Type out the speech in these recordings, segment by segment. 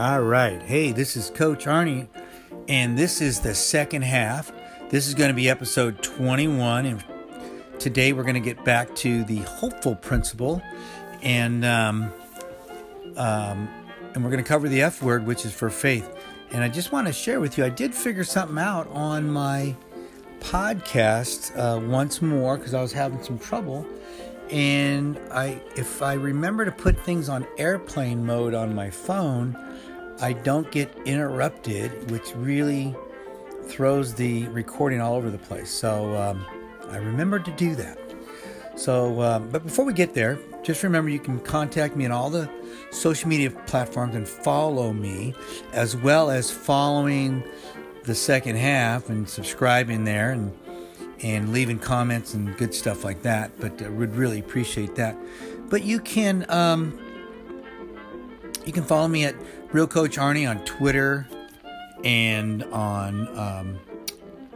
All right. Hey, this is Coach Arnie, and this is the second half. This is going to be episode 21, and today we're going to get back to the hopeful principle, and um, um, and we're going to cover the F word, which is for faith. And I just want to share with you, I did figure something out on my podcast uh, once more because I was having some trouble. And I, if I remember to put things on airplane mode on my phone, I don't get interrupted, which really throws the recording all over the place. So um, I remembered to do that. So, um, but before we get there, just remember you can contact me on all the social media platforms and follow me, as well as following the second half and subscribing there and and leaving comments and good stuff like that. But I would really appreciate that. But you can um, you can follow me at Real Coach Arnie on Twitter and on um,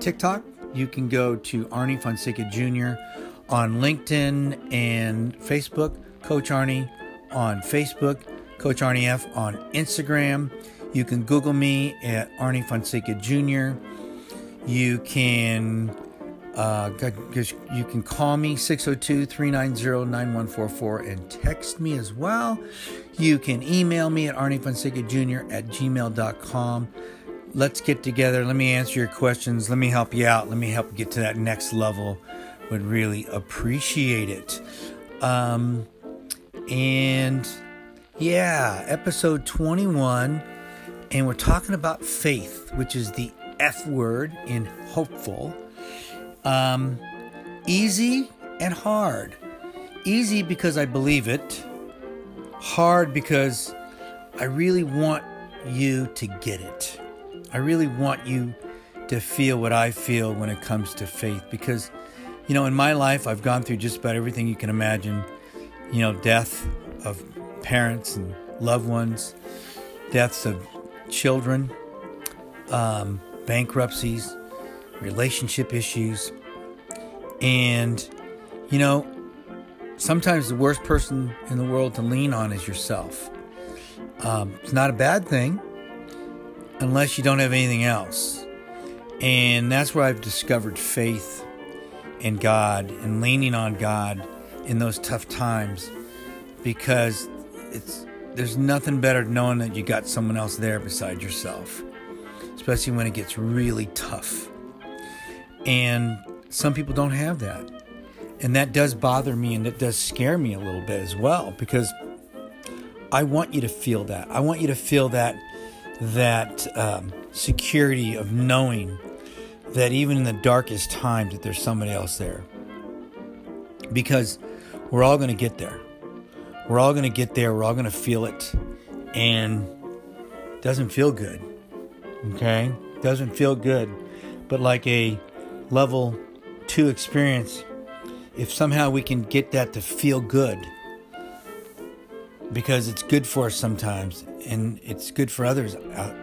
TikTok. You can go to Arnie Fonseca Jr. on LinkedIn and Facebook. Coach Arnie on Facebook. Coach Arnie F on Instagram. You can Google me at Arnie Fonseca Jr. You can uh, you can call me 602 390 9144 and text me as well. You can email me at Arnie Fonseca Jr. at gmail.com. Let's get together. Let me answer your questions. Let me help you out. Let me help get to that next level. Would really appreciate it. Um, and yeah, episode 21. And we're talking about faith, which is the F word in hopeful. Um, easy and hard. Easy because I believe it. Hard because I really want you to get it. I really want you to feel what I feel when it comes to faith because, you know, in my life, I've gone through just about everything you can imagine. You know, death of parents and loved ones, deaths of children, um, bankruptcies, relationship issues. And, you know, sometimes the worst person in the world to lean on is yourself. Um, it's not a bad thing unless you don't have anything else. And that's where I've discovered faith in God and leaning on God in those tough times because it's there's nothing better than knowing that you got someone else there beside yourself, especially when it gets really tough. And some people don't have that. And that does bother me and it does scare me a little bit as well because I want you to feel that. I want you to feel that that um, security of knowing that even in the darkest times that there's somebody else there. Because we're all going to get there. We're all going to get there. We're all going to feel it. And it doesn't feel good. Okay? Doesn't feel good. But like a level two experience, if somehow we can get that to feel good, because it's good for us sometimes and it's good for others uh,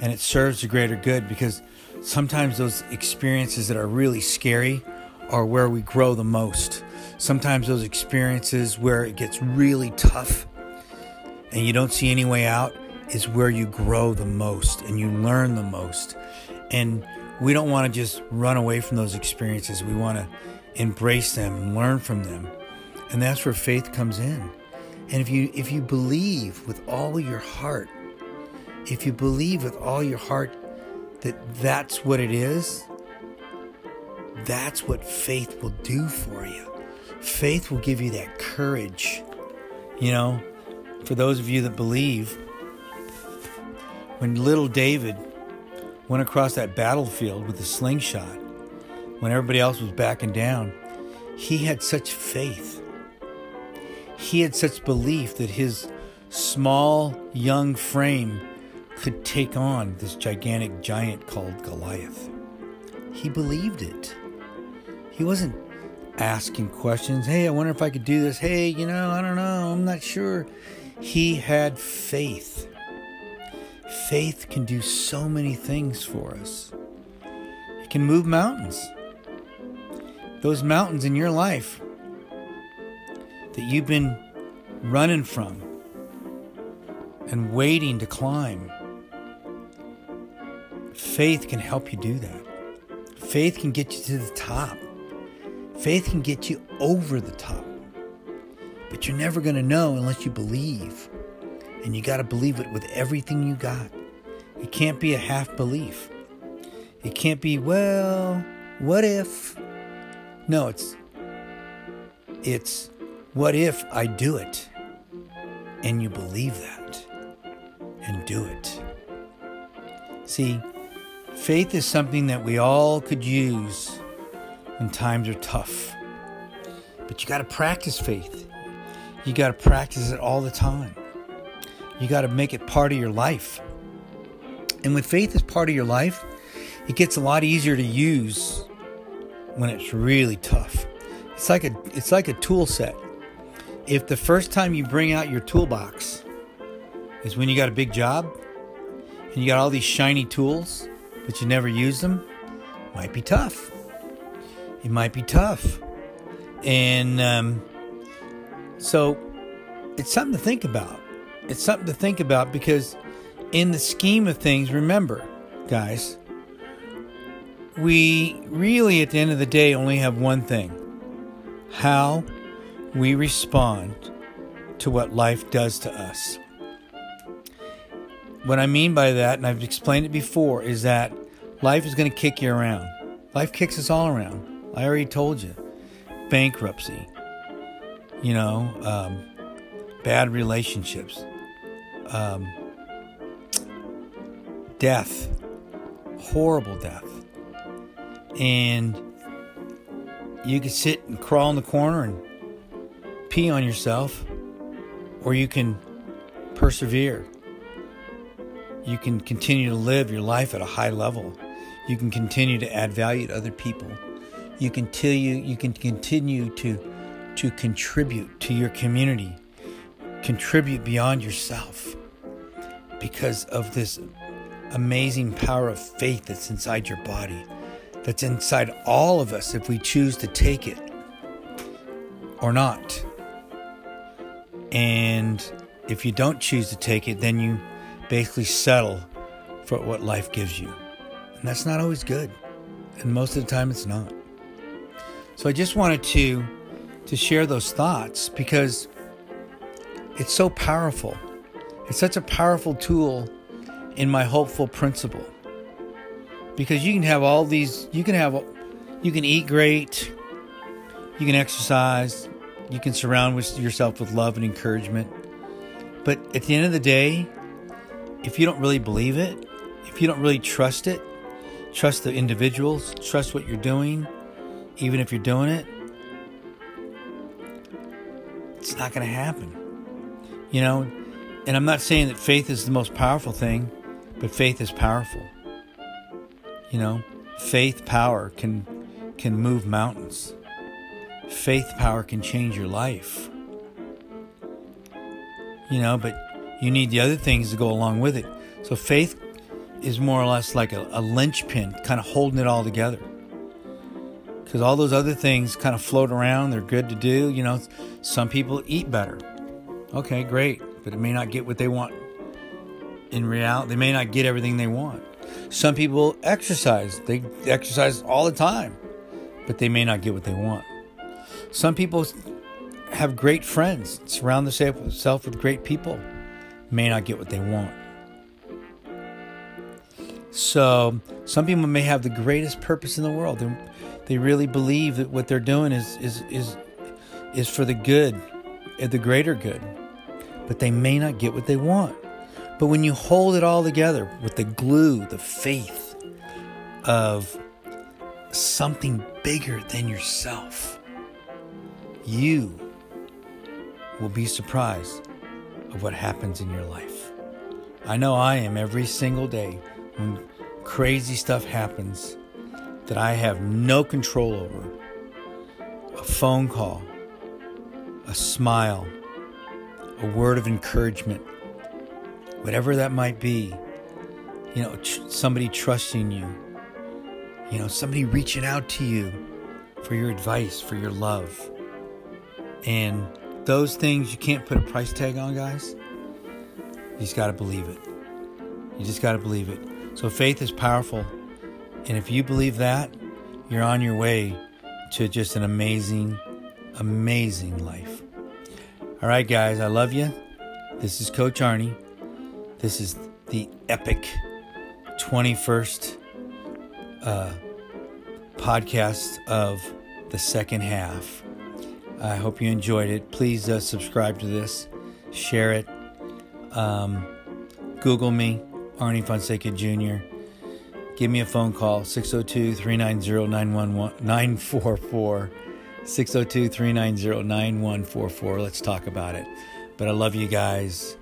and it serves the greater good because sometimes those experiences that are really scary are where we grow the most. Sometimes those experiences where it gets really tough and you don't see any way out is where you grow the most and you learn the most. And we don't want to just run away from those experiences. We want to embrace them and learn from them. And that's where faith comes in. And if you if you believe with all your heart, if you believe with all your heart that that's what it is, that's what faith will do for you. Faith will give you that courage. You know, for those of you that believe, when little David went across that battlefield with a slingshot, when everybody else was backing down, he had such faith. He had such belief that his small, young frame could take on this gigantic giant called Goliath. He believed it. He wasn't asking questions. Hey, I wonder if I could do this. Hey, you know, I don't know. I'm not sure. He had faith. Faith can do so many things for us. It can move mountains. Those mountains in your life that you've been running from, and waiting to climb. Faith can help you do that. Faith can get you to the top. Faith can get you over the top. But you're never going to know unless you believe. And you got to believe it with everything you got. It can't be a half belief. It can't be, well, what if? No, it's it's what if I do it? And you believe that and do it. See, faith is something that we all could use when times are tough. But you got to practice faith. You got to practice it all the time. You got to make it part of your life. And when faith is part of your life, it gets a lot easier to use when it's really tough. It's like a it's like a tool set. If the first time you bring out your toolbox is when you got a big job and you got all these shiny tools, but you never use them, might be tough. It might be tough. And um, so it's something to think about. It's something to think about because, in the scheme of things, remember, guys, we really, at the end of the day, only have one thing how we respond to what life does to us. What I mean by that, and I've explained it before, is that life is going to kick you around. Life kicks us all around. I already told you. Bankruptcy, you know, um, bad relationships, um, death, horrible death. And you can sit and crawl in the corner and pee on yourself, or you can persevere. You can continue to live your life at a high level. You can continue to add value to other people. You can continue you can continue to to contribute to your community. Contribute beyond yourself because of this amazing power of faith that's inside your body, that's inside all of us if we choose to take it or not. And if you don't choose to take it, then you basically settle for what life gives you. And that's not always good. And most of the time it's not. So I just wanted to to share those thoughts because it's so powerful. It's such a powerful tool in my hopeful principle. Because you can have all these you can have you can eat great, you can exercise, you can surround yourself with love and encouragement. But at the end of the day, if you don't really believe it, if you don't really trust it, trust the individuals, trust what you're doing, even if you're doing it, it's not going to happen. You know, and I'm not saying that faith is the most powerful thing, but faith is powerful. You know, faith power can can move mountains. Faith power can change your life. You know, but you need the other things to go along with it. So faith is more or less like a, a linchpin, kind of holding it all together. Because all those other things kind of float around, they're good to do. You know, some people eat better. Okay, great. But it may not get what they want in reality. They may not get everything they want. Some people exercise. They exercise all the time, but they may not get what they want. Some people have great friends, surround themselves with great people, may not get what they want. So, some people may have the greatest purpose in the world. They, they really believe that what they're doing is, is, is, is for the good, uh, the greater good. But they may not get what they want. But when you hold it all together with the glue, the faith of something bigger than yourself, you will be surprised of what happens in your life. I know I am every single day when crazy stuff happens that I have no control over. A phone call, a smile, a word of encouragement, whatever that might be. You know, tr- somebody trusting you, you know, somebody reaching out to you for your advice, for your love. And those things you can't put a price tag on, guys. You just got to believe it. You just got to believe it. So faith is powerful. And if you believe that, you're on your way to just an amazing, amazing life. All right, guys, I love you. This is Coach Arnie. This is the epic 21st uh, podcast of the second half. I hope you enjoyed it. Please uh, subscribe to this, share it, um, Google me, Arnie Fonseca Jr. Give me a phone call, 602 390 944. 602 390 9144. Let's talk about it. But I love you guys.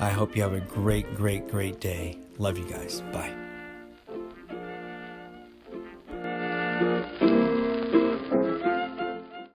I hope you have a great, great, great day. Love you guys. Bye.